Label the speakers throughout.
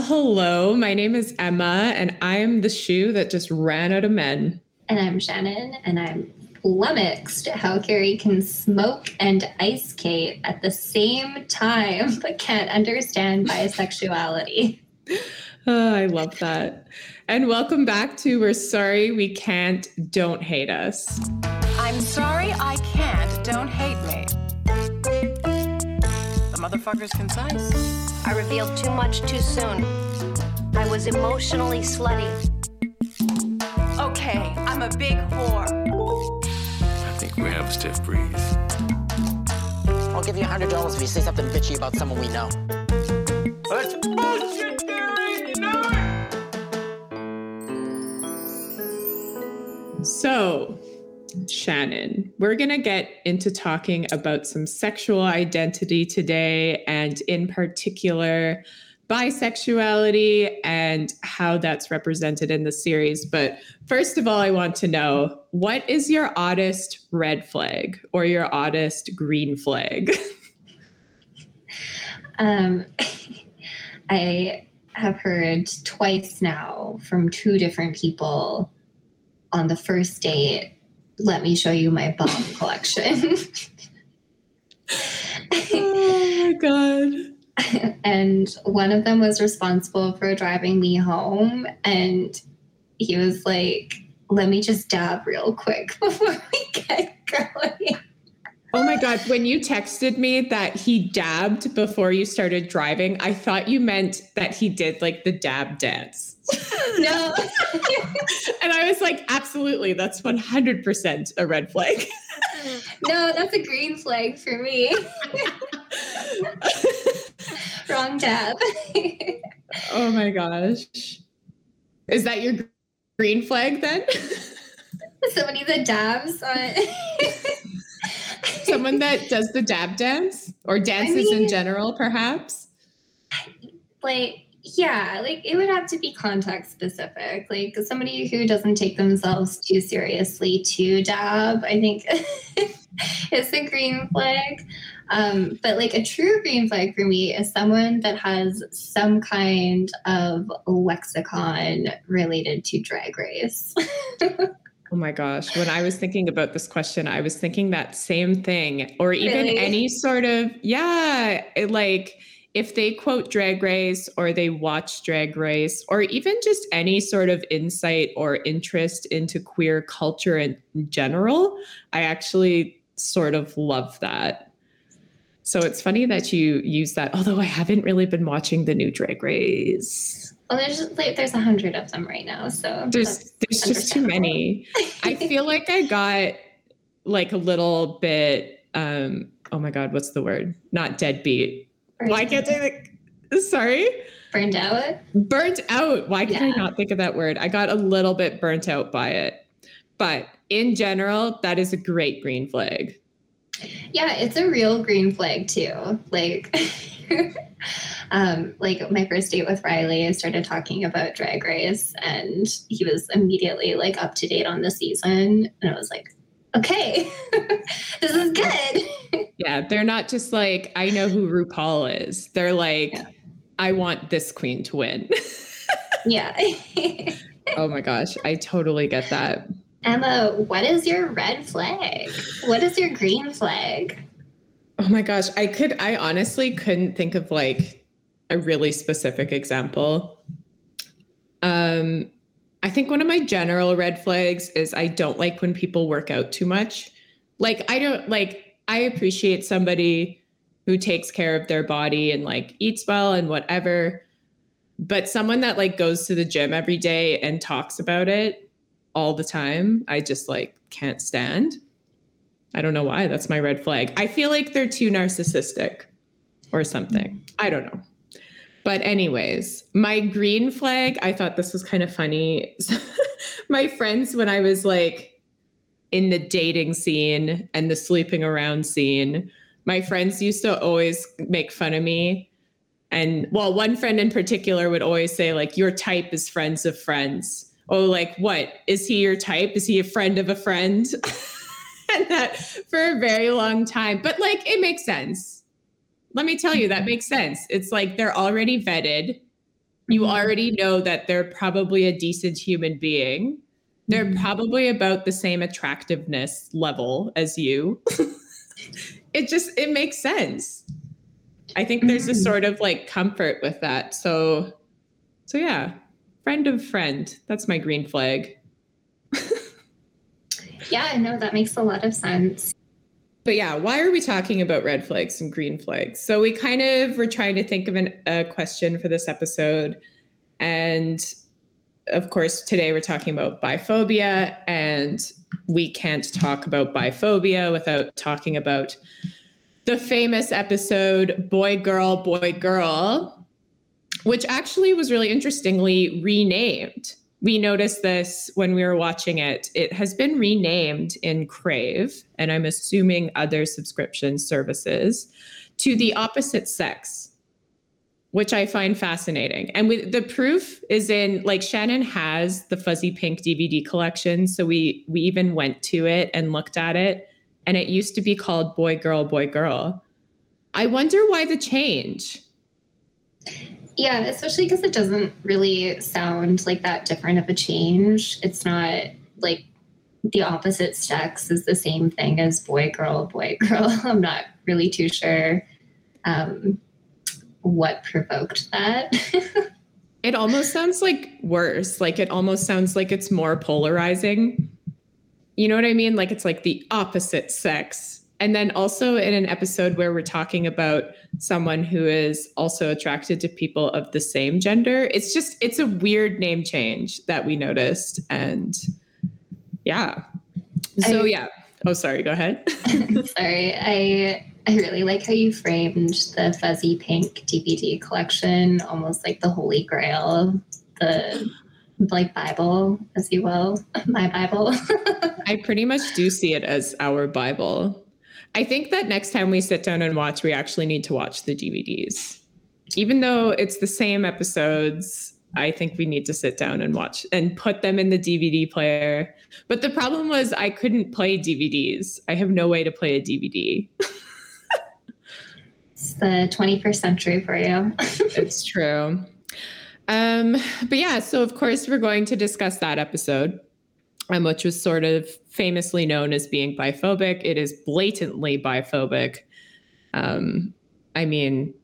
Speaker 1: Well, hello. My name is Emma, and I'm the shoe that just ran out of men.
Speaker 2: And I'm Shannon, and I'm flummoxed how Carrie can smoke and ice skate at the same time, but can't understand bisexuality.
Speaker 1: Oh, I love that. And welcome back to We're Sorry We Can't, Don't Hate Us.
Speaker 3: I'm sorry I can't, don't hate me. The motherfucker's concise.
Speaker 4: I revealed too much too soon. I was emotionally slutty.
Speaker 3: Okay, I'm a big whore.
Speaker 5: I think we have a stiff breeze.
Speaker 6: I'll give you a hundred dollars if you say something bitchy about someone we know.
Speaker 5: That's bullshit, Gary! You know it!
Speaker 1: So, Shannon, we're going to get into talking about some sexual identity today, and in particular, bisexuality and how that's represented in the series. But first of all, I want to know what is your oddest red flag or your oddest green flag?
Speaker 2: um, I have heard twice now from two different people on the first date let me show you my bomb collection.
Speaker 1: oh my god.
Speaker 2: and one of them was responsible for driving me home and he was like, "Let me just dab real quick before we get going."
Speaker 1: Oh my God. When you texted me that he dabbed before you started driving, I thought you meant that he did like the dab dance.
Speaker 2: no.
Speaker 1: and I was like, absolutely. That's 100% a red flag.
Speaker 2: no, that's a green flag for me. Wrong dab.
Speaker 1: oh my gosh. Is that your green flag then?
Speaker 2: Somebody that dabs on
Speaker 1: someone that does the dab dance or dances I mean, in general, perhaps?
Speaker 2: Like, yeah, like it would have to be context specific. Like somebody who doesn't take themselves too seriously to dab, I think is a green flag. Um, but like a true green flag for me is someone that has some kind of lexicon related to drag race.
Speaker 1: Oh my gosh. When I was thinking about this question, I was thinking that same thing, or even really? any sort of, yeah, it, like if they quote Drag Race or they watch Drag Race, or even just any sort of insight or interest into queer culture in general, I actually sort of love that. So it's funny that you use that, although I haven't really been watching the new Drag Race.
Speaker 2: Well, there's like there's a hundred of them right now, so
Speaker 1: there's there's just too many. I feel like I got like a little bit. um Oh my god, what's the word? Not deadbeat. Why can't I? Like, sorry.
Speaker 2: Burned out.
Speaker 1: Burnt out. Why can yeah. I not think of that word? I got a little bit burnt out by it, but in general, that is a great green flag.
Speaker 2: Yeah, it's a real green flag too. Like. um, like my first date with Riley, I started talking about Drag Race, and he was immediately like up to date on the season, and I was like, okay, this is good.
Speaker 1: yeah, they're not just like I know who RuPaul is. They're like, yeah. I want this queen to win.
Speaker 2: yeah.
Speaker 1: oh my gosh, I totally get that.
Speaker 2: Emma, what is your red flag? What is your green flag?
Speaker 1: Oh my gosh, I could I honestly couldn't think of like a really specific example. Um I think one of my general red flags is I don't like when people work out too much. Like I don't like I appreciate somebody who takes care of their body and like eats well and whatever. But someone that like goes to the gym every day and talks about it all the time, I just like can't stand. I don't know why. That's my red flag. I feel like they're too narcissistic or something. I don't know. But, anyways, my green flag, I thought this was kind of funny. my friends, when I was like in the dating scene and the sleeping around scene, my friends used to always make fun of me. And well, one friend in particular would always say, like, your type is friends of friends. Oh, like, what? Is he your type? Is he a friend of a friend? And that for a very long time. But like it makes sense. Let me tell you, that makes sense. It's like they're already vetted. You
Speaker 2: Mhm.
Speaker 1: already know that they're probably a decent human being. They're
Speaker 2: Mhm.
Speaker 1: probably about the same attractiveness level as you. it just it makes sense. I think there's a
Speaker 2: Mhm.
Speaker 1: sort of like comfort with that. So so yeah, friend of friend. That's my green flag.
Speaker 2: Yeah, no, that makes a lot of sense.
Speaker 1: But yeah, why are we talking about red flags and green flags? So we kind of were trying to think of an, a question for this episode. And of course, today we're talking about biphobia. And we can't talk about biphobia without talking about the famous episode Boy, Girl, Boy, Girl, which actually was really interestingly renamed. We noticed this when we were watching it. It has been renamed in Crave, and I'm assuming other subscription services, to the opposite sex, which I find fascinating. And the proof is in like Shannon has the Fuzzy Pink DVD collection, so we we even went to it and looked at it, and it used to be called Boy Girl Boy Girl. I wonder why the change.
Speaker 2: Yeah, especially because it doesn't really sound like that different of a change. It's not like the opposite sex is the same thing as boy, girl, boy, girl. I'm not really too sure um, what provoked that.
Speaker 1: It almost sounds like worse. Like it almost sounds like it's more polarizing. You know what I mean? Like it's like the opposite sex. And then also in an episode where we're talking about someone who is also attracted to people of the same gender, it's just, it's a weird name change that we noticed. And yeah. So
Speaker 2: I-
Speaker 1: yeah. Oh, sorry. Go ahead.
Speaker 2: Sorry, I I really like how you framed the fuzzy pink DVD collection, almost like the Holy Grail, the like Bible, as you will, my Bible.
Speaker 1: I pretty much do see it as our Bible. I think that next time we sit down and watch, we actually need to watch the DVDs. Even though it's the same episodes, I think we need to sit down and watch and put them in the DVD player. But the problem was I couldn't play DVDs. I have no way to play a DVD.
Speaker 2: it's the 21st century for you.
Speaker 1: it's true. Um, but yeah, so of course we're going to discuss that episode, which was sort of famously known as being biphobic. It is blatantly biphobic. Um, I mean,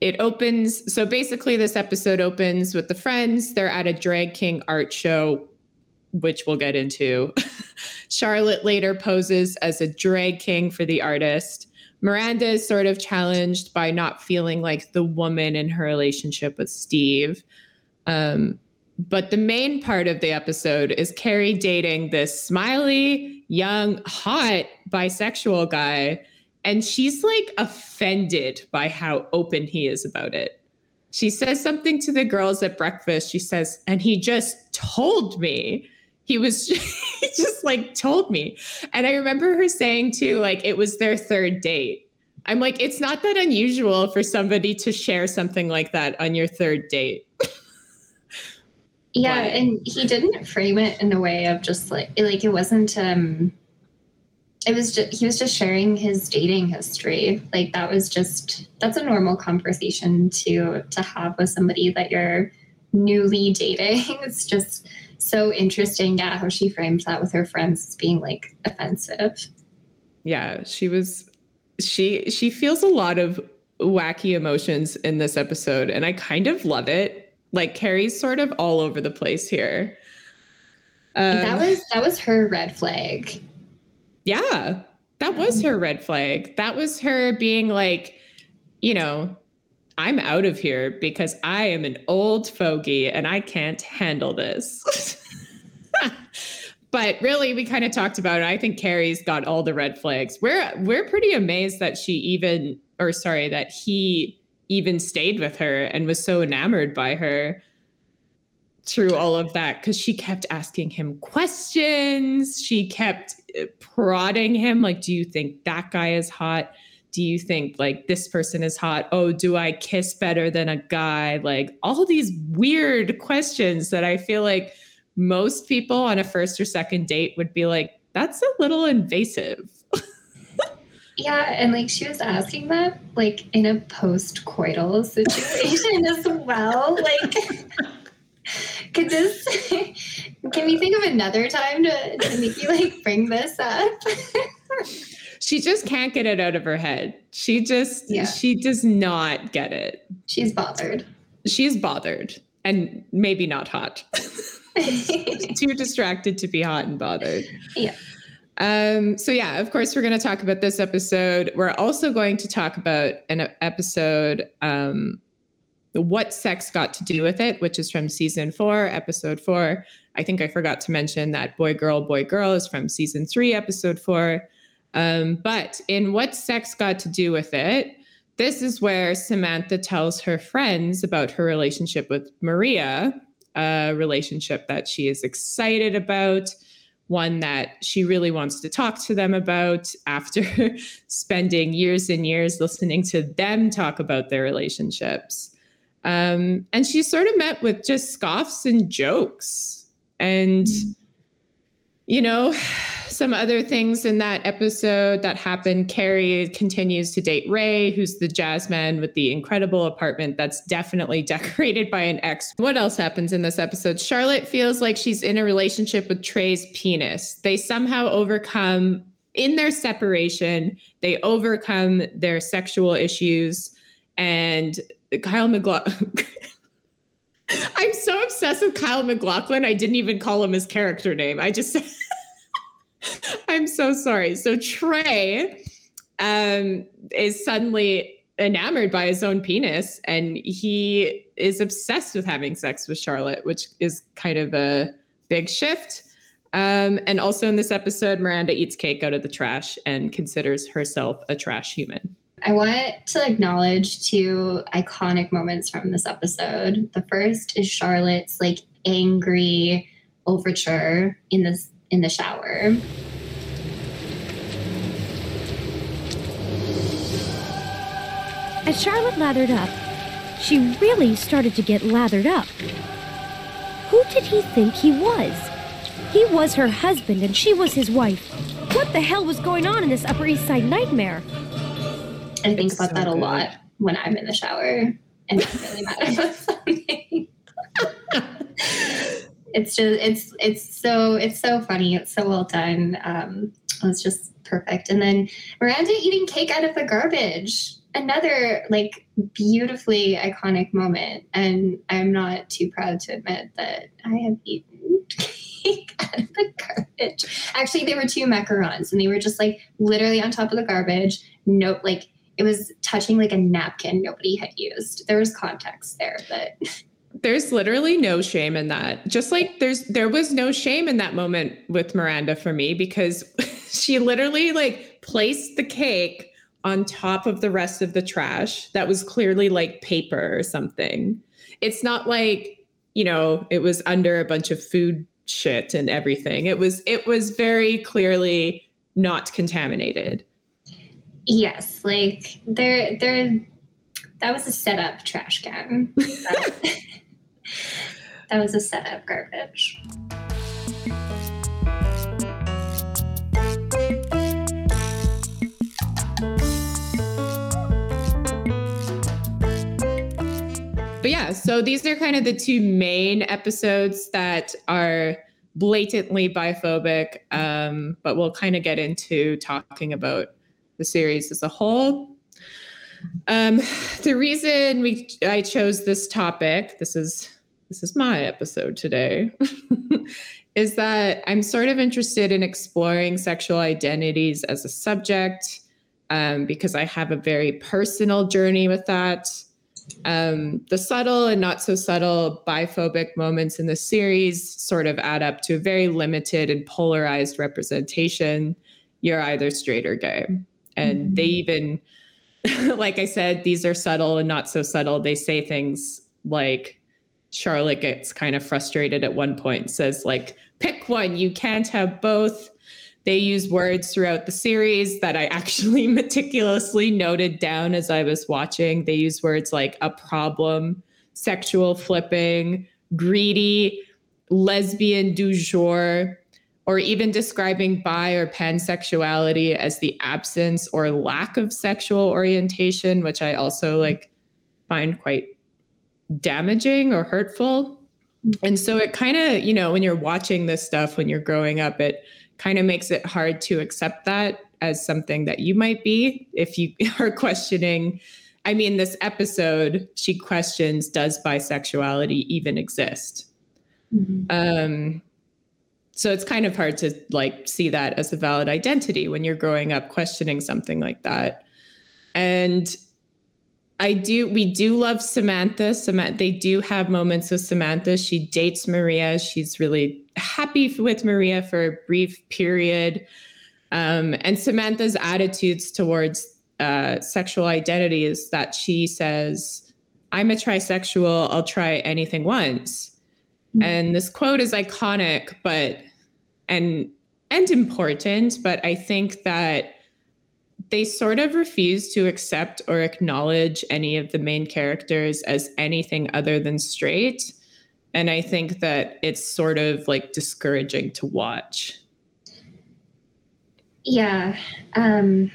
Speaker 1: it opens. So basically, this episode opens with the friends. They're at a drag king art show, which we'll get into. Charlotte later poses as a drag king for the artist. Miranda is sort of challenged by not feeling like the woman in her relationship with Steve. Um, but the main part of the episode is Carrie dating this smiley, young, hot bisexual guy. And she's like offended by how open he is about it. She says something to the girls at breakfast. She says, and he just told me. He was he just like told me. And I remember her saying too, like it was their third date. I'm like, it's not that unusual for somebody to share something like that on your third date.
Speaker 2: Yeah,
Speaker 1: Right.
Speaker 2: and he didn't frame it in a way of just like like it wasn't um it was just he was just sharing his dating history. Like that was just that's a normal conversation to to have with somebody that you're newly dating. It's just so interesting, yeah, how she framed that with her friends as being like offensive.
Speaker 1: Yeah, she was she she feels a lot of wacky emotions in this episode and I kind of love it. Like Carrie's sort of all over the place here. Um,
Speaker 2: that was that was her red flag.
Speaker 1: Yeah, that was her red flag. That was her being like, you know, I'm out of here because I am an old fogey and I can't handle this. but really, we kind of talked about it. I think Carrie's got all the red flags. We're we're pretty amazed that she even, or sorry, that he even stayed with her and was so enamored by her through all of that because she kept asking him questions. She kept uh, prodding him, like, do you think that guy is hot? Do you think like this person is hot? Oh, do I kiss better than a guy? Like all these weird questions that I feel like most people on a first or second date would be like, that's a little invasive.
Speaker 2: Yeah, and like she was asking that like in a post-coital situation as well. Like, could this? Can we think of another time to, to make you like bring this up?
Speaker 1: She just can't get it out of her head. She just
Speaker 2: Yeah.
Speaker 1: she does not get it.
Speaker 2: She's bothered.
Speaker 1: She's bothered and maybe not hot. Too distracted to be hot and bothered.
Speaker 2: Yeah.
Speaker 1: Um, so yeah, of course, we're going to talk about this episode. We're also going to talk about an episode, um, what sex got to do with it, which is from season four, episode four. I think I forgot to mention that boy, girl, boy, girl is from season three, episode four. Um, but in what sex got to do with it, this is where Samantha tells her friends about her relationship with Maria, a relationship that she is excited about one that she really wants to talk to them about after spending years and years listening to them talk about their relationships. Um, and she's sort of met with just scoffs and jokes. And, you know, some other things in that episode that happened. Carrie continues to date Ray, who's the jazz man with the incredible apartment that's definitely decorated by an ex. What else happens in this episode? Charlotte feels like she's in a relationship with Trey's penis. They somehow overcome in their separation, they overcome their sexual issues. And Kyle MacLachlan. I'm so obsessed with Kyle MacLachlan. I didn't even call him his character name. I just I'm so sorry. So Trey um, is suddenly enamored by his own penis, and he is obsessed with having sex with Charlotte, which is kind of a big shift. Um, and also in this episode, Miranda eats cake out of the trash and considers herself a trash human.
Speaker 2: I want to acknowledge two iconic moments from this episode. The first is Charlotte's like angry overture in this in the shower.
Speaker 7: As Charlotte lathered up, she really started to get lathered up. Who did he think he was? He was her husband and she was his wife. What the hell was going on in this Upper East Side nightmare?
Speaker 2: I think
Speaker 1: It's
Speaker 2: about
Speaker 1: so
Speaker 2: that a
Speaker 1: good.
Speaker 2: lot when I'm in the shower and I'm really mad about something. it's just it's it's so it's so funny. It's so well done. Um, it's just perfect. And then Miranda eating cake out of the garbage. Another like beautifully iconic moment. And I'm not too proud to admit that I have eaten cake out of the garbage. Actually, they were two macarons and they were just like literally on top of the garbage. No, like it was touching like a napkin nobody had used. There was context there, but
Speaker 1: There's literally no shame in that. Just like there's there was no shame in that moment with Miranda for me because she literally like placed the cake on top of the rest of the trash that was clearly like paper or something. It's not like, you know, it was under a bunch of food shit and everything. It was it was very clearly not contaminated.
Speaker 2: yes, like there there that was a setup trash can. That, was a setup garbage.
Speaker 1: But yeah, so these are kind of the two main episodes that are blatantly biphobic. Um, but we'll kind of get into talking about the series as a whole. Um, the reason we I chose this topic, this is this is my episode today, is that I'm sort of interested in exploring sexual identities as a subject um, because I have a very personal journey with that um, the subtle and not so subtle biphobic moments in the series sort of add up to a very limited and polarized representation. You're either straight or gay. And they even, like I said, these are subtle and not so subtle. They say things like Charlotte gets kind of frustrated at one point says, like, pick one, you can't have both. They use words throughout the series that I actually meticulously noted down as I was watching. They use words like a problem, sexual flipping, greedy, lesbian du jour, or even describing bi or pansexuality as the absence or lack of sexual orientation, which I also like find quite damaging or hurtful. And so it kind of, you know, when you're watching this stuff when you're growing up, it kind of makes it hard to accept that as something that you might be if you are questioning. I mean, this episode, she questions Does bisexuality even exist? Mm-hmm. Um, so it's kind of hard to like see that as a valid identity when you're growing up questioning something like that. And I do we do love Samantha. Samantha they do have moments with Samantha. She dates Maria. She's really happy with Maria for a brief period. Um, and Samantha's attitudes towards uh, sexual identity is that she says, I'm a trisexual, I'll try anything once. Mm-hmm. And this quote is iconic, but and and important, but I think that they sort of refuse to accept or acknowledge any of the main characters as anything other than straight. And I think that it's sort of like discouraging to watch.
Speaker 2: Yeah. Um,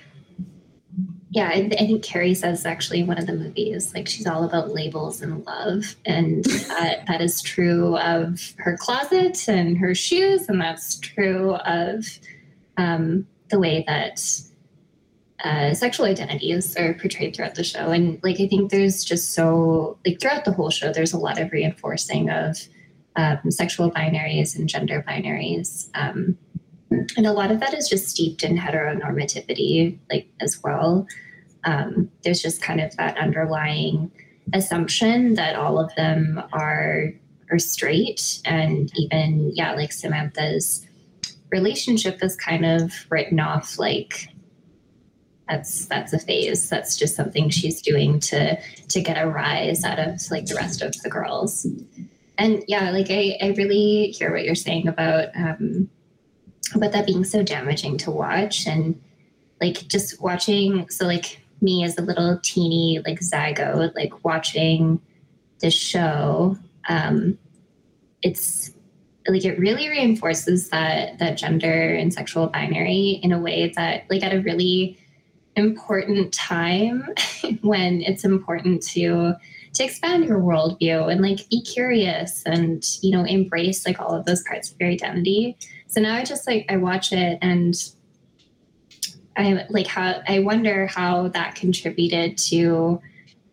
Speaker 2: yeah, I, I, think Carrie says actually one of the movies, like she's all about labels and love. And that, that is true of her closet and her shoes. And that's true of um, the way that uh, sexual identities are portrayed throughout the show. And like, I think there's just so, like, throughout the whole show, there's a lot of reinforcing of um, sexual binaries and gender binaries. Um, and a lot of that is just steeped in heteronormativity, like, as well. Um, there's just kind of that underlying assumption that all of them are are straight and even yeah like samantha's relationship is kind of written off like that's that's a phase. That's just something she's doing to to get a rise out of like the rest of the girls. And yeah like i i really hear what you're saying about um about that being so damaging to watch and like just watching so like me as a little teeny like zygote like watching this show um it's like it really reinforces that that gender and sexual binary in a way that like at a really important time when it's important to to expand your worldview and like be curious and you know embrace like all of those parts of your identity. So now i just like i watch it and i like how i wonder how that contributed to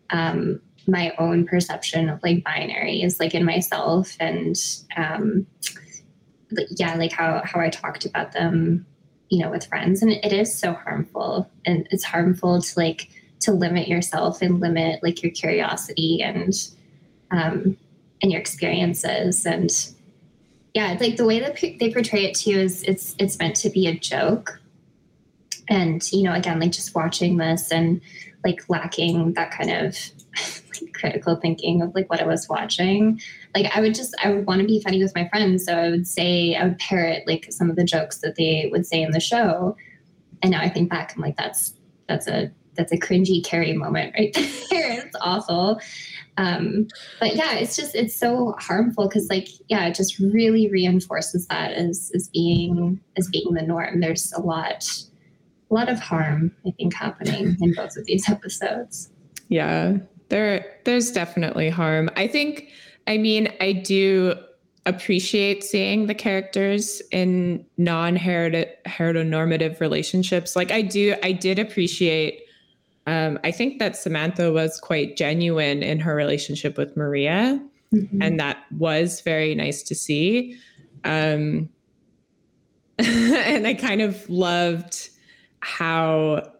Speaker 2: um my own perception of like binaries like in myself and um yeah like how how i talked about them you know with friends and it is so harmful and it's harmful to like to limit yourself and limit like your curiosity and um and your experiences and yeah it's like the way that they portray it too is it's it's meant to be a joke and you know again like just watching this and like lacking that kind of critical thinking of like what I was watching. Like I would just I would want to be funny with my friends, so I would say I would parrot like some of the jokes that they would say in the show. And now I think back, I'm like, that's that's a that's a cringy Carrie moment right there. it's awful. Um, but yeah, it's just it's so harmful because like yeah, it just really reinforces that as as being as being the norm. There's a lot a lot of harm I think happening in both of these episodes.
Speaker 1: Yeah, there there's definitely harm. I think I mean I do appreciate seeing the characters in non-heteronormative relationships. Like I do I did appreciate um, I think that Samantha was quite genuine in her relationship with Maria. Mm-hmm. And that was very nice to see. Um, and I kind of loved how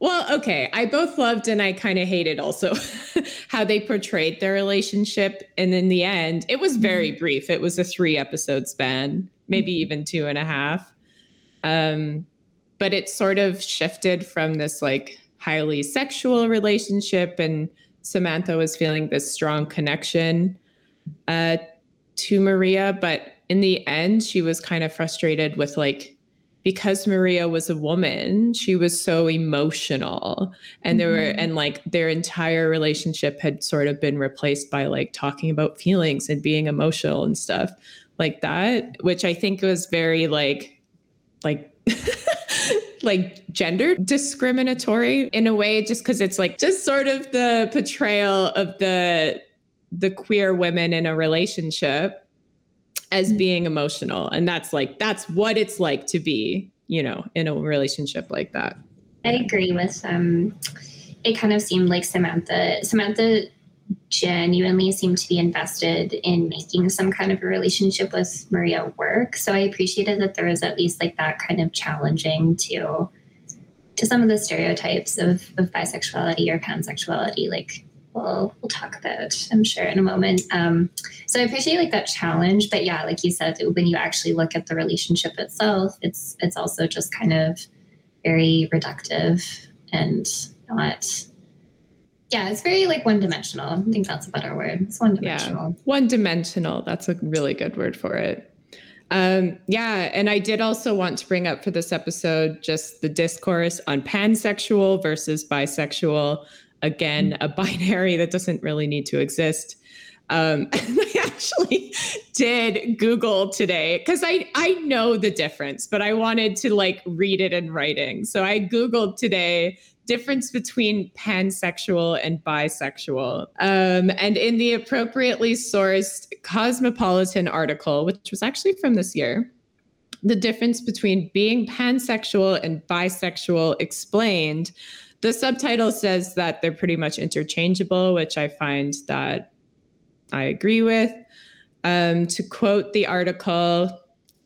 Speaker 1: well, okay. I both loved and I kind of hated also how they portrayed their relationship. And in the end, it was very mm-hmm. brief. It was a three episode span, maybe mm-hmm. even two and a half. Um, but it sort of shifted from this like highly sexual relationship, and Samantha was feeling this strong connection uh, to Maria. But in the end, she was kind of frustrated with like because Maria was a woman, she was so emotional. And there mm-hmm. were, and like their entire relationship had sort of been replaced by like talking about feelings and being emotional and stuff. like that, which I think was very like like like gender discriminatory in a way just because it's like just sort of the portrayal of the the queer women in a relationship as being emotional. And that's like that's what it's like to be you know in a relationship like that.
Speaker 2: I agree with um it kind of seemed like Samantha Samantha genuinely seemed to be invested in making some kind of a relationship with Maria work. So I appreciated that there was at least like that kind of challenging to to some of the stereotypes of, of bisexuality or pansexuality, like we'll we'll talk about, I'm sure, in a moment. Um, so I appreciate like that challenge. But yeah, like you said, when you actually look at the relationship itself, it's it's also just kind of very reductive and not yeah, it's very like one dimensional. I think that's a better word. It's one dimensional.
Speaker 1: Yeah, one dimensional. That's a really good word for it. Um, yeah, and I did also want to bring up for this episode just the discourse on pansexual versus bisexual. Again, a binary that doesn't really need to exist. Um, I actually did Google today because I I know the difference, but I wanted to like read it in writing. So I Googled today difference between pansexual and bisexual. Um, and in the appropriately sourced Cosmopolitan article, which was actually from this year, the difference between being pansexual and bisexual explained. The subtitle says that they're pretty much interchangeable, which I find that I agree with. Um, to quote the article,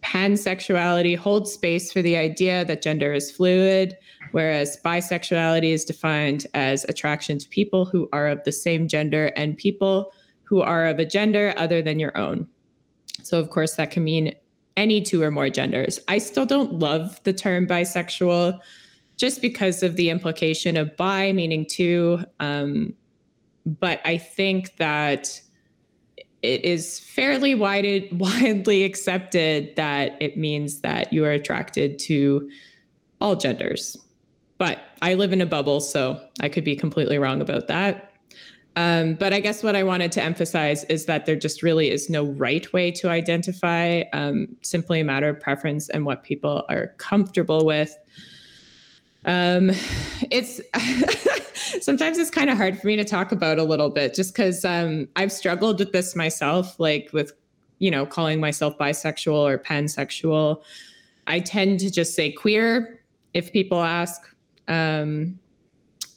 Speaker 1: pansexuality holds space for the idea that gender is fluid whereas bisexuality is defined as attraction to people who are of the same gender and people who are of a gender other than your own. So, of course, that can mean any two or more genders. I still don't love the term bisexual just because of the implication of bi meaning two. Um, but I think that it is fairly wide, widely accepted that it means that you are attracted to all genders but I live in a bubble, so I could be completely wrong about that. Um, but I guess what I wanted to emphasize is that there just really is no right way to identify, um, simply a matter of preference and what people are comfortable with. Um, it's sometimes it's kind of hard for me to talk about a little bit just because um, I've struggled with this myself, like with, you know, calling myself bisexual or pansexual. I tend to just say queer if people ask um,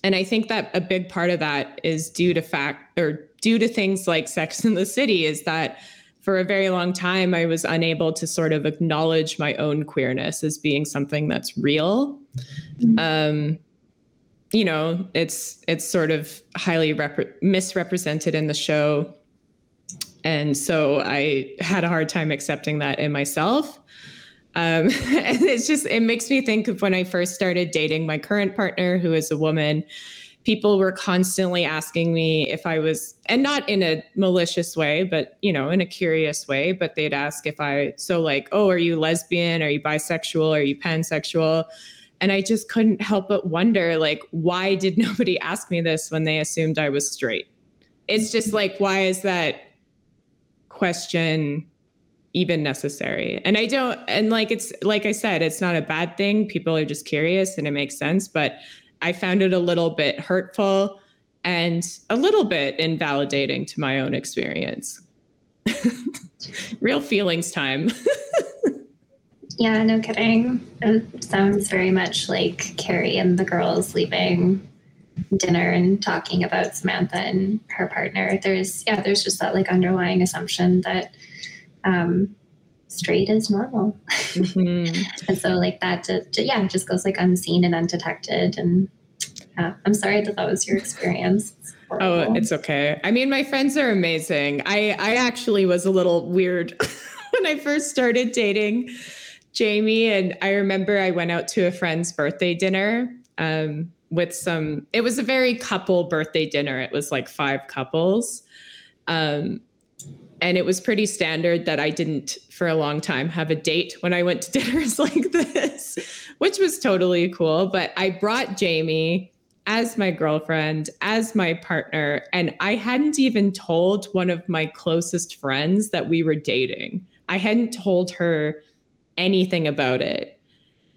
Speaker 1: and I think that a big part of that is due to fact or due to things like Sex in the City is that for a very long time I was unable to sort of acknowledge my own queerness as being something that's real. Mm-hmm. Um, you know, it's it's sort of highly rep- misrepresented in the show, and so I had a hard time accepting that in myself. Um, and it's just, it makes me think of when I first started dating my current partner, who is a woman. People were constantly asking me if I was, and not in a malicious way, but, you know, in a curious way, but they'd ask if I, so like, oh, are you lesbian? Are you bisexual? Are you pansexual? And I just couldn't help but wonder, like, why did nobody ask me this when they assumed I was straight? It's just like, why is that question even necessary. And I don't, and like it's, like I said, it's not a bad thing. People are just curious and it makes sense. But I found it a little bit hurtful and a little bit invalidating to my own experience. Real feelings time.
Speaker 2: yeah, no kidding. It sounds very much like Carrie and the girls leaving dinner and talking about Samantha and her partner. There's yeah, there's just that like underlying assumption that um, straight as normal. Mm-hmm. and so like that, to, yeah, just goes like unseen and undetected. And uh, I'm sorry that that was your experience.
Speaker 1: oh, it's okay. I mean, my friends are amazing. I, I actually was a little weird when I first started dating Jamie. And I remember I went out to a friend's birthday dinner um, with some, it was a very couple birthday dinner. It was like five couples. Um, and it was pretty standard that I didn't for a long time have a date when I went to dinners like this, which was totally cool. But I brought Jamie as my girlfriend, as my partner, and I hadn't even told one of my closest friends that we were dating. I hadn't told her anything about it.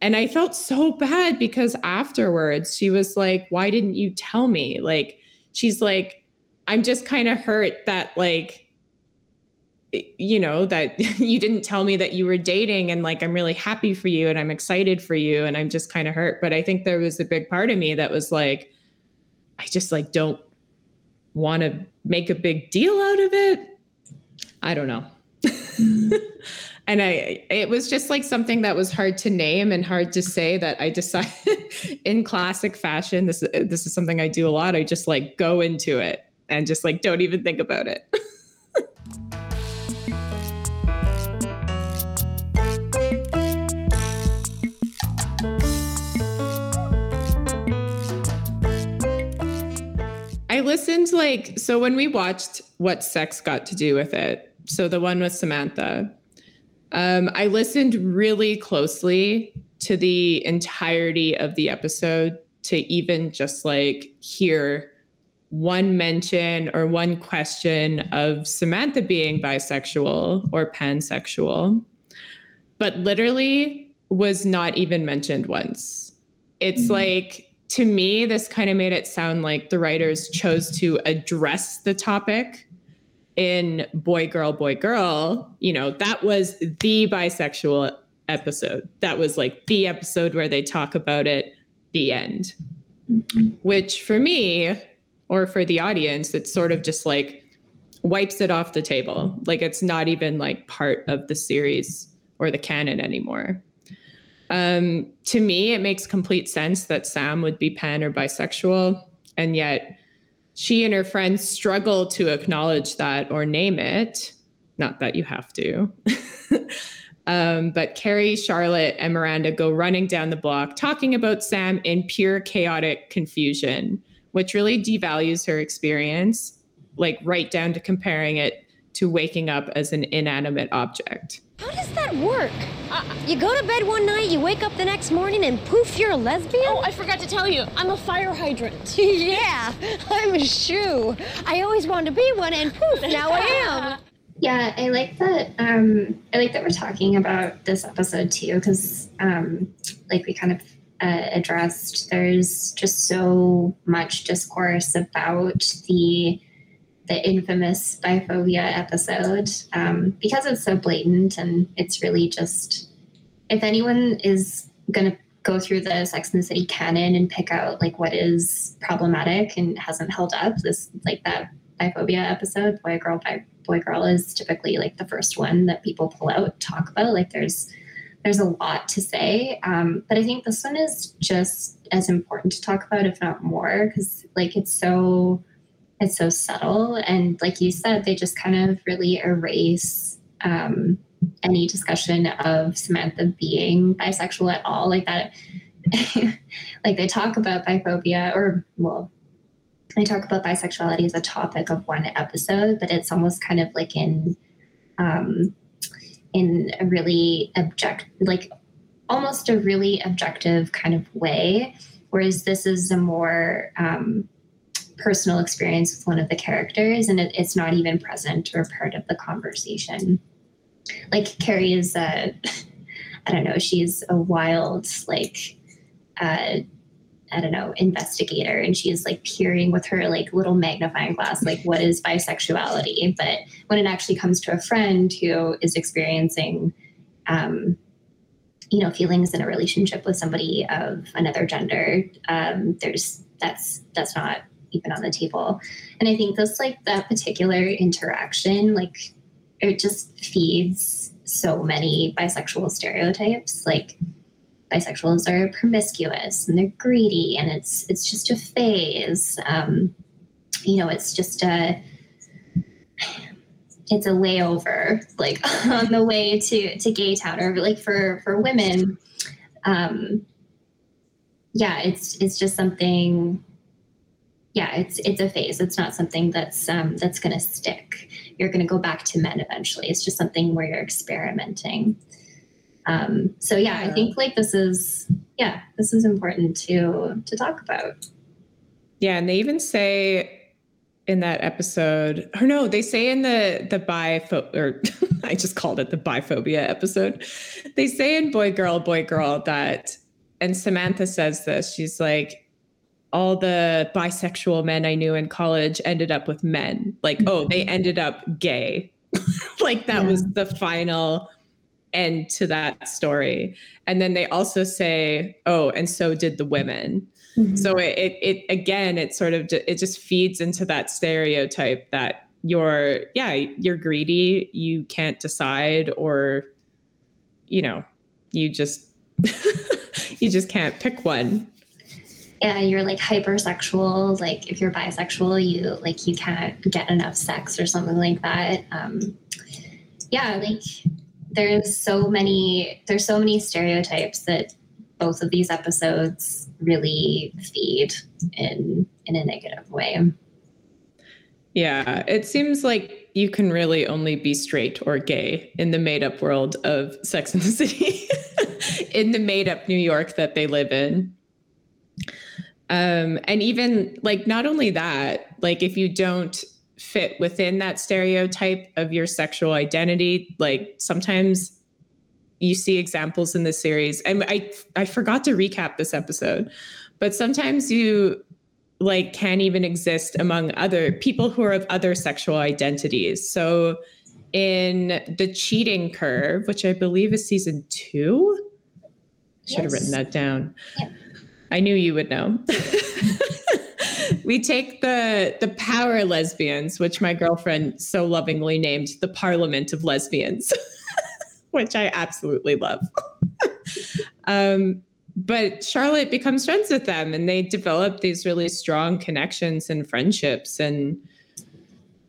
Speaker 1: And I felt so bad because afterwards she was like, Why didn't you tell me? Like, she's like, I'm just kind of hurt that, like, you know, that you didn't tell me that you were dating. And like, I'm really happy for you and I'm excited for you. And I'm just kind of hurt. But I think there was a big part of me that was like, I just like don't want to make a big deal out of it. I don't know. and I it was just like something that was hard to name and hard to say that I decided in classic fashion this this is something I do a lot I just like go into it and just like don't even think about it. Listened like so when we watched what sex got to do with it. So the one with Samantha. Um, I listened really closely to the entirety of the episode to even just like hear one mention or one question of Samantha being bisexual or pansexual, but literally was not even mentioned once. It's mm-hmm. like to me, this kind of made it sound like the writers chose to address the topic in Boy, Girl, Boy, Girl. You know, that was the bisexual episode. That was like the episode where they talk about it, the end. Which for me, or for the audience, it's sort of just like wipes it off the table. Like it's not even like part of the series or the canon anymore. Um, to me, it makes complete sense that Sam would be pan or bisexual, and yet she and her friends struggle to acknowledge that or name it. Not that you have to. um, but Carrie, Charlotte, and Miranda go running down the block talking about Sam in pure chaotic confusion, which really devalues her experience, like right down to comparing it to waking up as an inanimate object.
Speaker 7: How does that work? Uh, you go to bed one night, you wake up the next morning, and poof, you're a lesbian?
Speaker 8: Oh, I forgot to tell you, I'm a fire hydrant.
Speaker 7: yeah, I'm a shoe. I always wanted to be one, and poof, now I am.
Speaker 2: Yeah, I like that. Um, I like that we're talking about this episode too, because, um, like we kind of uh, addressed, there's just so much discourse about the the infamous biphobia episode um, because it's so blatant and it's really just if anyone is going to go through the Sex and the City canon and pick out like what is problematic and hasn't held up, this like that biphobia episode, boy girl bi- boy girl is typically like the first one that people pull out talk about. Like there's there's a lot to say, um, but I think this one is just as important to talk about, if not more, because like it's so it's so subtle. And like you said they just kind of really erase um, any discussion of samantha being bisexual at all. Like that like they talk about biphobia or well they talk about bisexuality as a topic of one episode but it's almost kind of like in um in a really object like almost a really objective kind of way. Whereas this is a more um personal experience with one of the characters and it, it's not even present or part of the conversation like carrie is a i don't know she's a wild like uh I don't know, investigator, and she's like peering with her like little magnifying glass, like what is bisexuality? But when it actually comes to a friend who is experiencing, um, you know, feelings in a relationship with somebody of another gender, um, there's that's that's not even on the table. And I think this like that particular interaction, like it just feeds so many bisexual stereotypes. Like bisexuals are promiscuous and they're greedy and it's it's just a phase. Um, you know, it's just a it's a layover like on the way to to gay town or like for for women um yeah it's it's just something yeah, it's it's a phase. It's not something that's um, that's going to stick. You're going to go back to men eventually. It's just something where you're experimenting. Um, so yeah, I think like this is yeah, this is important to to talk about.
Speaker 1: Yeah, and they even say in that episode, or no, they say in the the bi or I just called it the biphobia episode. They say in Boy Girl, Boy Girl that, and Samantha says this, she's like, all the bisexual men I knew in college ended up with men. Like, oh, they ended up gay. like that yeah. was the final end to that story. And then they also say, oh, and so did the women. Mm-hmm. So it, it, it again, it sort of it just feeds into that stereotype that you're yeah you're greedy, you can't decide, or you know, you just you just can't pick one
Speaker 2: yeah, you're like hypersexual. Like if you're bisexual, you like you can't get enough sex or something like that. Um, yeah, like there's so many there's so many stereotypes that both of these episodes really feed in in a negative way.
Speaker 1: Yeah, it seems like you can really only be straight or gay in the made up world of Sex and the City, in the made up New York that they live in. Um, and even like, not only that, like, if you don't fit within that stereotype of your sexual identity, like, sometimes you see examples in the series. And I, I forgot to recap this episode, but sometimes you like can't even exist among other people who are of other sexual identities. So in the cheating curve, which I believe is season two, should yes. have written that down. Yeah. I knew you would know. we take the the power lesbians, which my girlfriend so lovingly named the Parliament of Lesbians, which I absolutely love. um, but Charlotte becomes friends with them, and they develop these really strong connections and friendships, and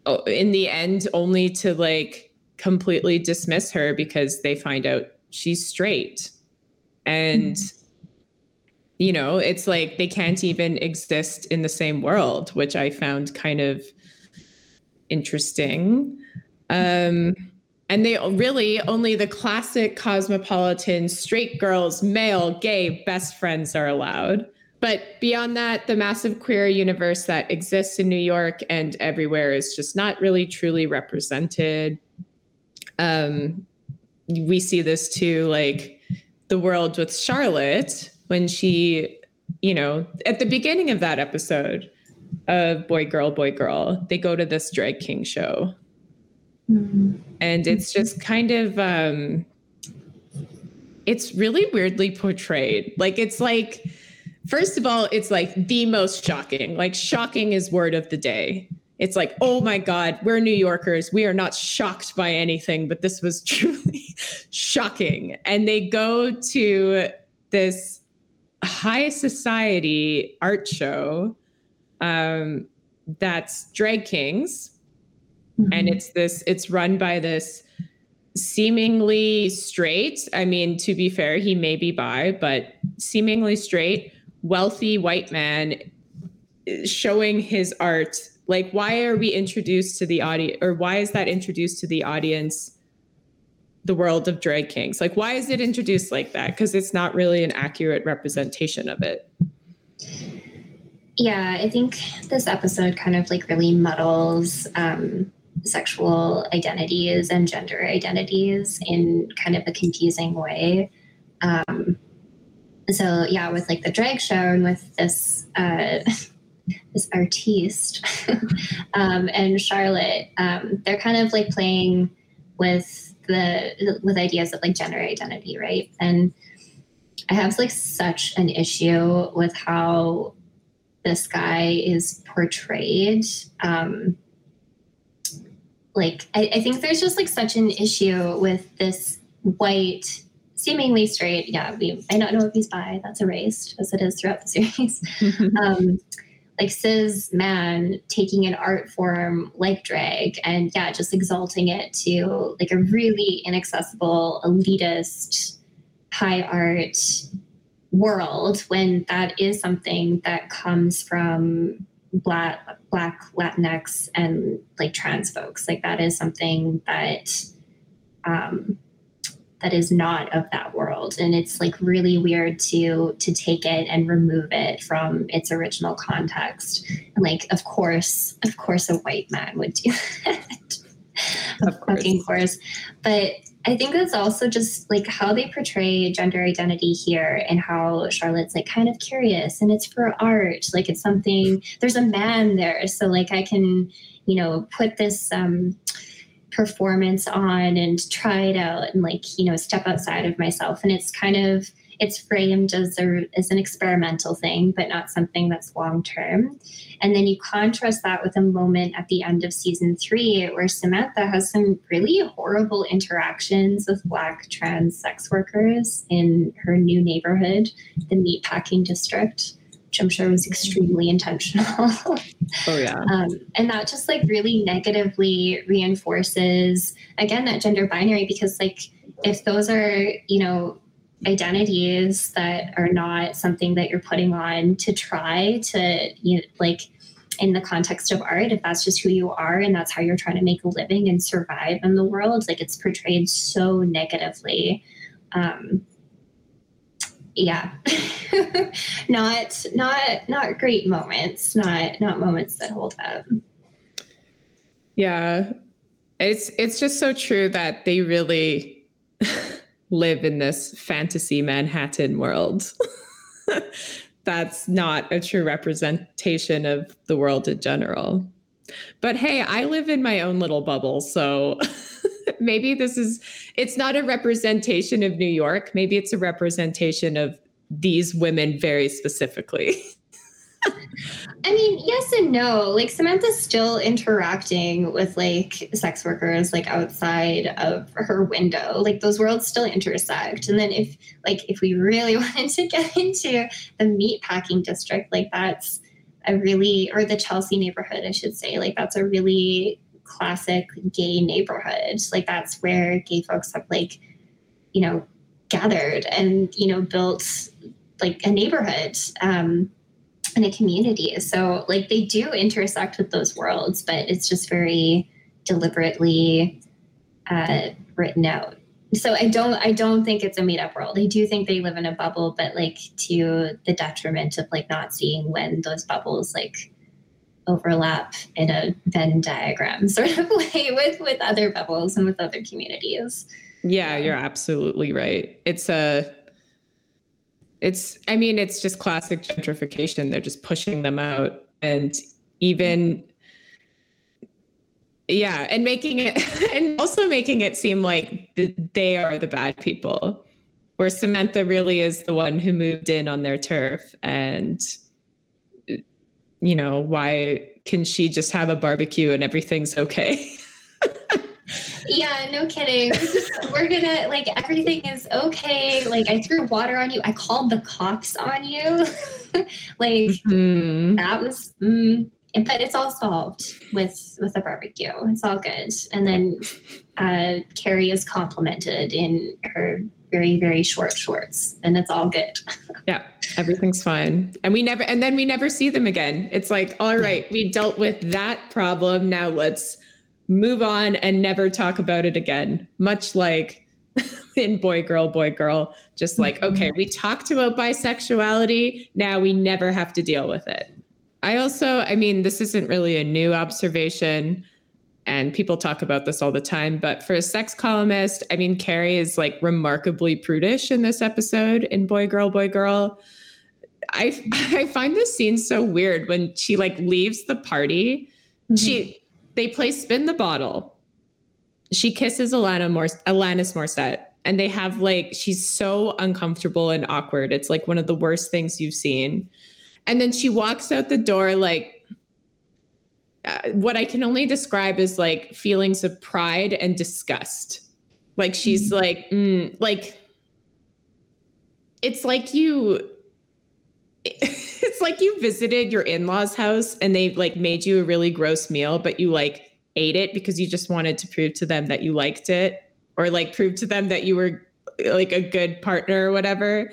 Speaker 1: oh, in the end, only to like completely dismiss her because they find out she's straight, and. Mm-hmm you know, it's like they can't even exist in the same world, which I found kind of interesting. Um, and they really only the classic cosmopolitan straight girls, male, gay best friends are allowed. But beyond that, the massive queer universe that exists in New York and everywhere is just not really truly represented. Um, we see this too, like the world with Charlotte, when she, you know, at the beginning of that episode of Boy Girl, Boy Girl, they go to this drag king show. Mm-hmm. And it's just kind of um it's really weirdly portrayed. Like it's like first of all, it's like the most shocking. Like shocking is word of the day. It's like, oh my God, we're New Yorkers. We are not shocked by anything, but this was truly shocking. And they go to this high society art show um, that's drag kings mm-hmm. and it's this it's run by this seemingly straight i mean to be fair he may be bi but seemingly straight wealthy white man showing his art like why are we introduced to the audience or why is that introduced to the audience the world of drag kings? Like, why is it introduced like that? Because it's not really an accurate representation of it.
Speaker 2: Yeah, I think this episode kind of like really muddles um, sexual identities and gender identities in kind of a confusing way. Um, so yeah, with like the drag show and with this uh, this artiste um, and Charlotte, um, they're kind of like playing with the with ideas of like gender identity, right? And I have like such an issue with how this guy is portrayed. Um, like I, I think there's just like such an issue with this white seemingly straight yeah we i don't know if he's bi that's erased as it is throughout the series um, like cis man taking an art form like drag and yeah just exalting it to like a really inaccessible elitist high art world when that is something that comes from black black latinx and like trans folks. Like that is something that um that is not of that world and it's like really weird to to take it and remove it from its original context and like of course of course a white man would do that
Speaker 1: Of course.
Speaker 2: course. But I think that's also just like how they portray gender identity here and how Charlotte's like kind of curious and it's for art. Like it's something there's a man there. So like I can, you know, put this um performance on and try it out and like, you know, step outside of myself. And it's kind of it's framed as a as an experimental thing, but not something that's long term. And then you contrast that with a moment at the end of season three where Samantha has some really horrible interactions with Black trans sex workers in her new neighborhood, the meatpacking district, which I'm sure was extremely intentional.
Speaker 1: Oh yeah.
Speaker 2: um, and that just like really negatively reinforces again that gender binary because like if those are you know identities that are not something that you're putting on to try to you know, like in the context of art if that's just who you are and that's how you're trying to make a living and survive in the world like it's portrayed so negatively um yeah not not not great moments not not moments that hold up
Speaker 1: Yeah. It's it's just so true that they really live in this fantasy Manhattan world. That's not a true representation of the world in general. But hey, I live in my own little bubble, so maybe this is it's not a representation of New York, maybe it's a representation of these women very specifically.
Speaker 2: I mean, yes and no. Like Samantha's still interacting with like sex workers like outside of her window. Like those worlds still intersect. And then if like if we really wanted to get into the meatpacking district, like that's a really or the Chelsea neighborhood, I should say, like that's a really classic gay neighborhood. Like that's where gay folks have like, you know, gathered and, you know, built like a neighborhood. Um and a community. So like they do intersect with those worlds, but it's just very deliberately uh, written out. So I don't I don't think it's a made up world. I do think they live in a bubble, but like to the detriment of like not seeing when those bubbles like overlap in a Venn diagram sort of way with with other bubbles and with other communities.
Speaker 1: Yeah, you're absolutely right. It's a it's I mean, it's just classic gentrification. They're just pushing them out and even yeah, and making it and also making it seem like they are the bad people. Where Samantha really is the one who moved in on their turf and you know, why can she just have a barbecue and everything's okay?
Speaker 2: Yeah, no kidding. We're, just, we're gonna like everything is okay. Like I threw water on you. I called the cops on you. like
Speaker 1: Hmm.
Speaker 2: that was, mm, but it's all solved with with a barbecue. It's all good. And then uh, Carrie is complimented in her very very short shorts, and it's all good.
Speaker 1: Yeah, everything's fine. And we never and then we never see them again. It's like, all right, we dealt with that problem. Now let's move on and never talk about it again. Much like in boy girl boy girl, just like, mm-hmm. okay, we talked about bisexuality, now we never have to deal with it. I also, I mean, this isn't really a new observation and people talk about this all the time, but for a sex columnist, I mean, Carrie is like remarkably prudish in this episode in Boy Girl Boy Girl. I I find this scene so weird when she like leaves the party. Mm-hmm. She they play spin the bottle. She kisses Alana Morse, Alanis Morissette, and they have like she's so uncomfortable and awkward. It's like one of the worst things you've seen. And then she walks out the door like uh, what I can only describe is like feelings of pride and disgust. Like she's like, mm, like it's like you it's like you visited your in-laws house and they like made you a really gross meal but you like ate it because you just wanted to prove to them that you liked it or like prove to them that you were like a good partner or whatever.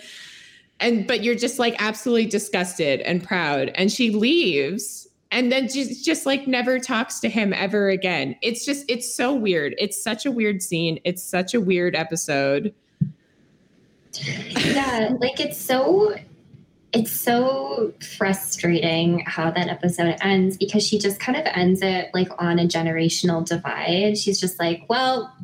Speaker 1: And but you're just like absolutely disgusted and proud. And she leaves and then just just like never talks to him ever again it's just it's so weird it's such a weird scene it's such a weird episode
Speaker 2: yeah, like it's so it's so frustrating how that episode ends because she just kind of ends it like on a generational divide. She's just like, well,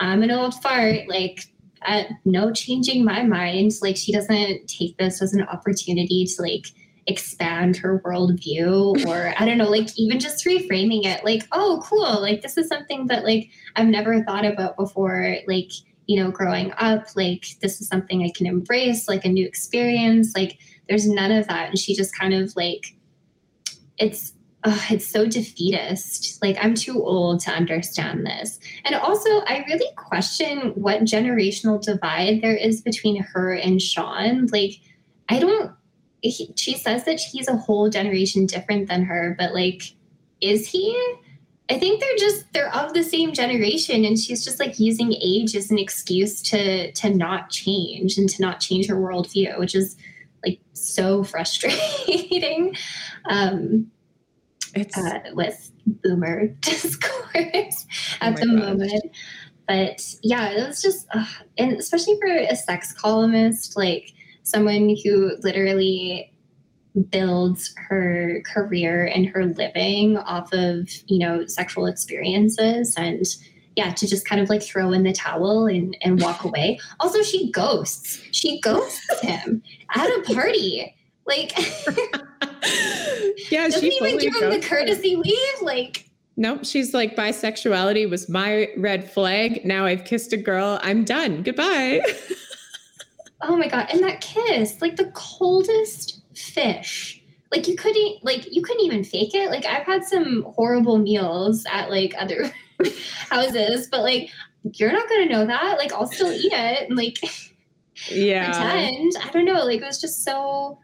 Speaker 2: I'm an old fart. Like, uh, no changing my mind. Like, she doesn't take this as an opportunity to like expand her worldview or I don't know, like even just reframing it like, oh, cool. Like, this is something that like I've never thought about before. Like, you know, growing up, like, this is something I can embrace, like a new experience. Like, there's none of that. And she just kind of like, it's, uh, it's so defeatist. Like, I'm too old to understand this. And also, I really question what generational divide there is between her and Sean. Like, I don't, he, she says that he's a whole generation different than her, but like, is he? I think they're just they're of the same generation, and she's just like using age as an excuse to to not change and to not change her worldview, which is like so frustrating um,
Speaker 1: It's
Speaker 2: uh, with boomer discourse at
Speaker 1: my
Speaker 2: the moment. But yeah, it was just, uh, and especially for a sex columnist, like someone who literally builds her career and her living off of, you know, sexual experiences and yeah, to just kind of like throw in the towel and, and walk away. Also, she ghosts. She ghosts him at a party. Like,
Speaker 1: yeah,
Speaker 2: doesn't
Speaker 1: she
Speaker 2: even give him the courtesy leave. Like,
Speaker 1: Nope, she's like bisexuality was my red flag. Now I've kissed a girl. I'm done. Goodbye.
Speaker 2: oh my god! And that kiss, like the coldest fish. Like you couldn't, like you couldn't even fake it. Like I've had some horrible meals at like other houses, but like you're not gonna know that. Like I'll still eat it and like
Speaker 1: yeah.
Speaker 2: pretend. I don't know. Like it was just so.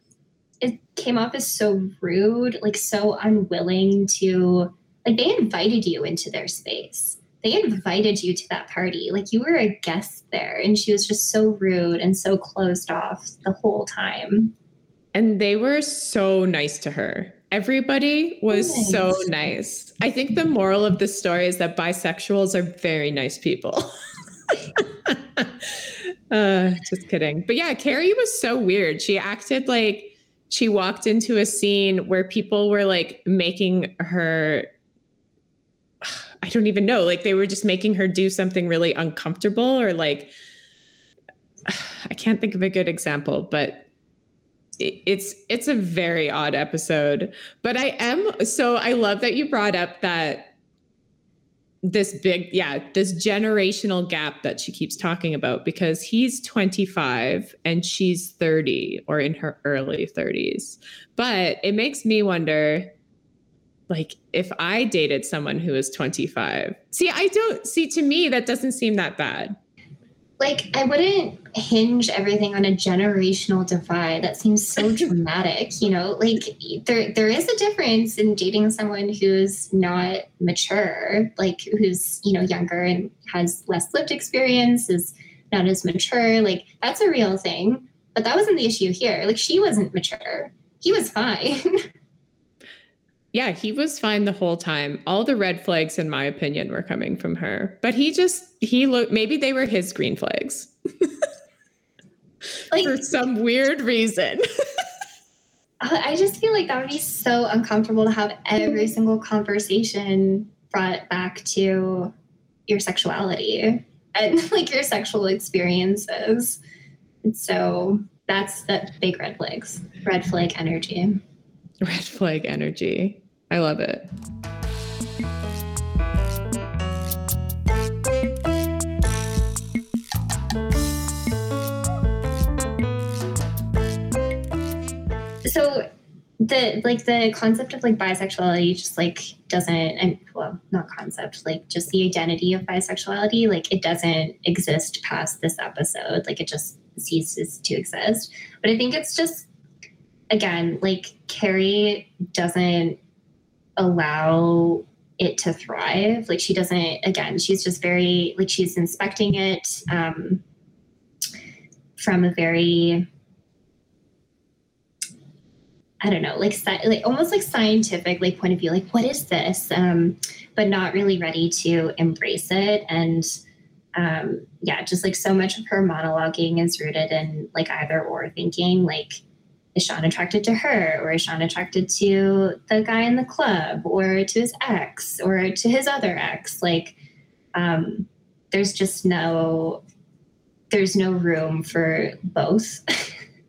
Speaker 2: It came off as so rude, like so unwilling to. Like they invited you into their space. They invited you to that party. Like you were a guest there, and she was just so rude and so closed off the whole time.
Speaker 1: And they were so nice to her. Everybody was
Speaker 2: Nice.
Speaker 1: so nice. I think the moral of the story is that bisexuals are very nice people. uh, just kidding. But yeah, Carrie was so weird. She acted like she walked into a scene where people were like making her I don't even know, like they were just making her do something really uncomfortable or like I can't think of a good example, but it's it's a very odd episode. But I am so I love that you brought up that this big yeah this generational gap that she keeps talking about because he's 25 and she's 30 or in her early 30s but it makes me wonder like if i dated someone who is 25 see i don't see to me that doesn't seem that bad
Speaker 2: Like I wouldn't hinge everything on a generational divide. That seems so dramatic, you know. Like there there is a difference in dating someone who's not mature, like who's, you know, younger and has less lived experience, is not as mature. Like that's a real thing. But that wasn't the issue here. Like she wasn't mature. He was fine.
Speaker 1: yeah he was fine the whole time. All the red flags in my opinion were coming from her. But he just he looked maybe they were his green flags.
Speaker 2: Like
Speaker 1: for some weird reason.
Speaker 2: Uh, I just feel like that would be so uncomfortable to have every single conversation brought back to your sexuality and like your sexual experiences. And so that's the big red flags, red flag energy.
Speaker 1: red flag energy i love it.
Speaker 2: So the like the concept of like bisexuality just like doesn't and well not concept like just the identity of bisexuality like it doesn't exist past this episode. Like it just ceases to exist. But i think it's just again like carrie doesn't allow it to thrive like she doesn't again she's just very like she's inspecting it um from a very I don't know, like, like almost like scientific, like point of view, like what is this? Um, but not really ready to embrace it. And um, yeah, just like so much of her monologuing is rooted in like either or thinking. Like is Sean attracted to her or is Sean attracted to the guy in the club or to his ex or to his other ex? Like, um, there's just no there's no room for both.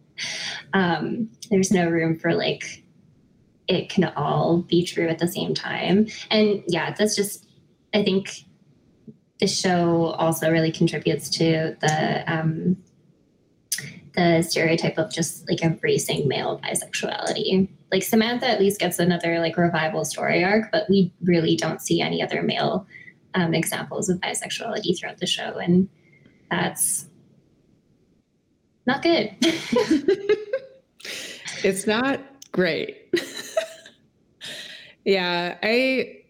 Speaker 2: um, there's no room for like it can all be true at the same time. And yeah, that's just I think the show also really contributes to the um, the stereotype of just like embracing male bisexuality. Like Samantha at least gets another like revival story arc, but we really don't see any other male um, examples of bisexuality throughout the show, and that's not good.
Speaker 1: it's not great. yeah, I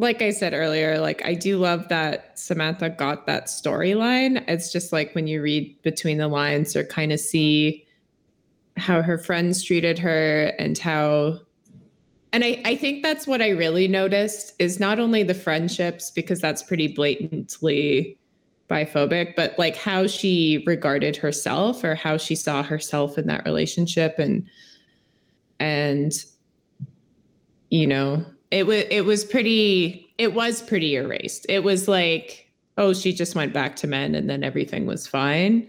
Speaker 1: like I said earlier, like I do love that Samantha got that storyline. It's just like when you read between the lines or kind of see how her friends treated her and how and I, I think that's what I really noticed is not only the friendships, because that's pretty blatantly biphobic, but like how she regarded herself or how she saw herself in that relationship and and you know, it was it was pretty it was pretty erased. It was like, oh, she just went back to men and then everything was fine.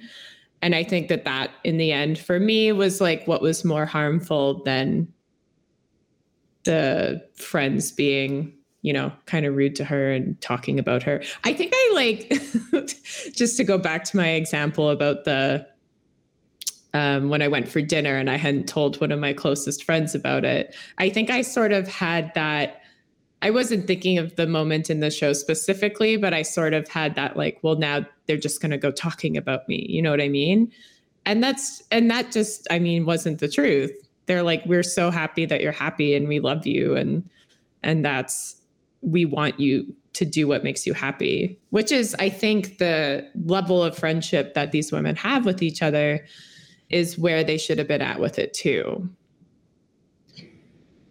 Speaker 1: And I think that that in the end for me was like what was more harmful than the friends being you know kind of rude to her and talking about her i think i like just to go back to my example about the um, when i went for dinner and i hadn't told one of my closest friends about it. I think i sort of had that i wasn't thinking of the moment in the show specifically but i sort of had that like well now they're just going to go talking about me you know what i mean? And that's and that just i mean wasn't the truth. They're like we're so happy that you're happy and we love you and and that's we want you to do what makes you happy which is i think the level of friendship that these women have with each other is where they should have been at with it too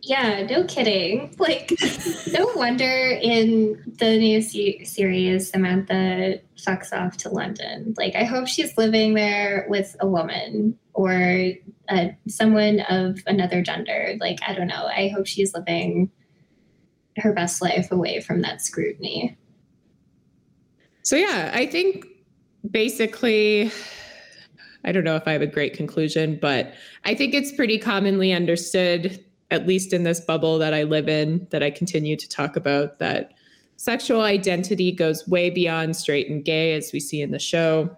Speaker 2: yeah no kidding like no wonder in the new se- series samantha fucks off to london like i hope she's living there with a woman or uh, someone of another gender. Like, I don't know. I hope she's living her best life away from that scrutiny.
Speaker 1: So, yeah, I think basically, I don't know if I have a great conclusion, but I think it's pretty commonly understood, at least in this bubble that I live in, that I continue to talk about, that sexual identity goes way beyond straight and gay, as we see in the show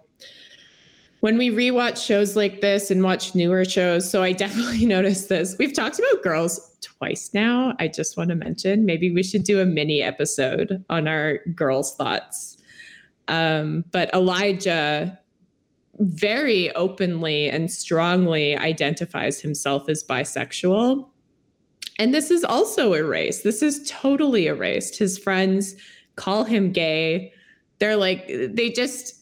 Speaker 1: when we rewatch shows like this and watch newer shows, so I definitely noticed this. We've talked about girls twice now. I just want to mention maybe we should do a mini episode on our girls' thoughts. Um, but Elijah very openly and strongly identifies himself as bisexual. And this is also erased. This is totally erased. His friends call him gay. They're like, they just,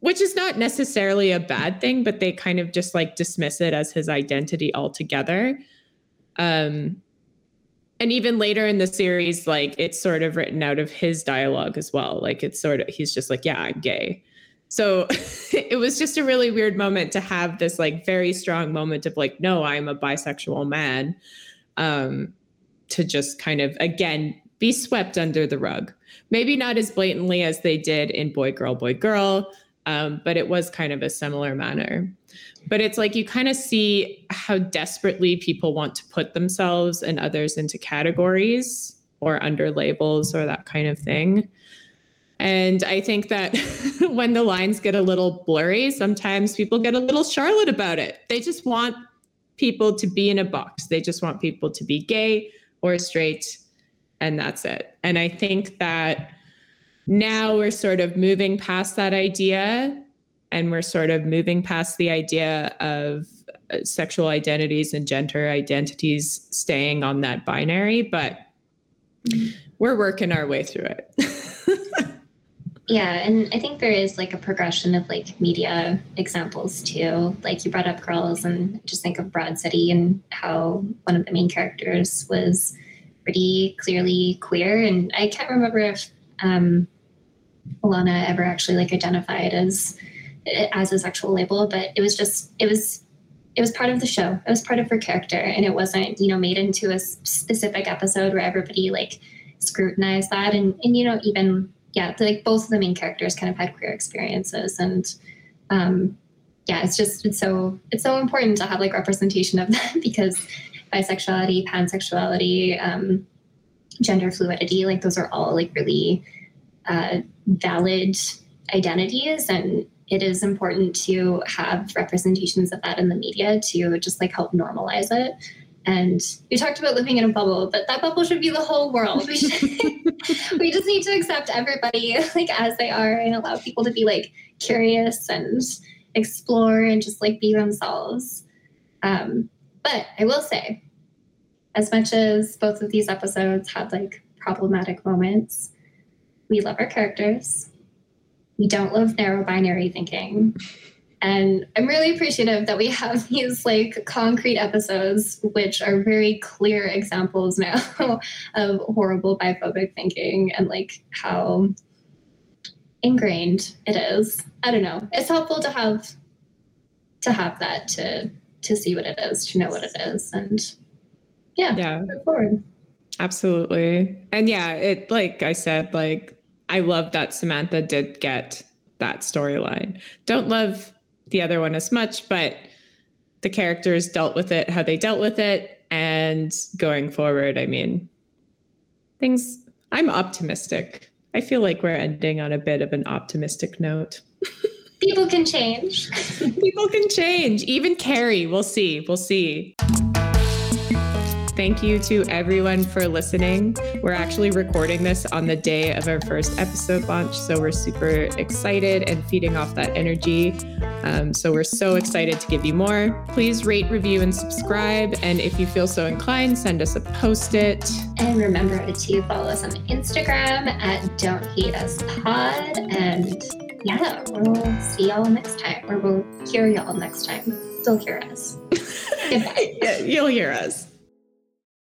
Speaker 1: which is not necessarily a bad thing, but they kind of just like dismiss it as his identity altogether. Um, and even later in the series, like it's sort of written out of his dialogue as well. Like it's sort of, he's just like, yeah, I'm gay. So it was just a really weird moment to have this like very strong moment of like, no, I'm a bisexual man. Um, to just kind of, again, be swept under the rug. Maybe not as blatantly as they did in Boy, Girl, Boy, Girl um, but it was kind of a similar manner. But it's like you kind of see how desperately people want to put themselves and others into categories or under labels or that kind of thing. And I think that when the lines get a little blurry, sometimes people get a little Charlotte about it. They just want people to be in a box. They just want people to be gay or straight, and that's it. And I think that now we're sort of moving past that idea and we're sort of moving past the idea of uh, sexual identities and gender identities staying on that binary but we're working our way through it
Speaker 2: yeah and i think there is like a progression of like media examples too like you brought up girls and just think of broad city and how one of the main characters was pretty clearly queer and i can't remember if um, Ilana ever actually like identified as as a sexual label, but it was just it was it was part of the show. It was part of her character, and it wasn't you know made into a specific episode where everybody like scrutinized that. And and you know even yeah, like both of the main characters kind of had queer experiences, and um, yeah, it's just it's so it's so important to have like representation of them because bisexuality, pansexuality, um, gender fluidity, like those are all like really uh, valid identities and it is important to have representations of that in the media to just like help normalize it and we talked about living in a bubble but that bubble should be the whole world. We, should, we just need to accept everybody like as they are and allow people to be like curious and explore and just like be themselves. Um, but i will say as much as both of these episodes had like problematic moments we love our characters. We don't love narrow binary thinking. And I'm really appreciative that we have these like concrete episodes, which are very clear examples now of horrible biphobic thinking and like how ingrained it is. I don't know. It's helpful to have to have that to to see what it is, to know what it is, and yeah,
Speaker 1: Yeah.
Speaker 2: forward.
Speaker 1: Absolutely. And yeah, it like I said, like I love that Samantha did get that storyline. Don't love the other one as much, but the characters dealt with it how they dealt with it. And going forward, I mean, things, I'm optimistic. I feel like we're ending on a bit of an optimistic note.
Speaker 2: People can change.
Speaker 1: People can change. Even Carrie, we'll see. We'll see. Thank you to everyone for listening. We're actually recording this on the day of our first episode launch, so we're super excited and feeding off that energy. Um, so we're so excited to give you more. Please rate, review, and subscribe. And if you feel so inclined, send us a post it.
Speaker 2: And remember to follow us on Instagram at Don't Hate Us Pod. And yeah, we'll see y'all next time, or we'll hear y'all next time. Still hear us.
Speaker 1: Yeah, You'll hear us.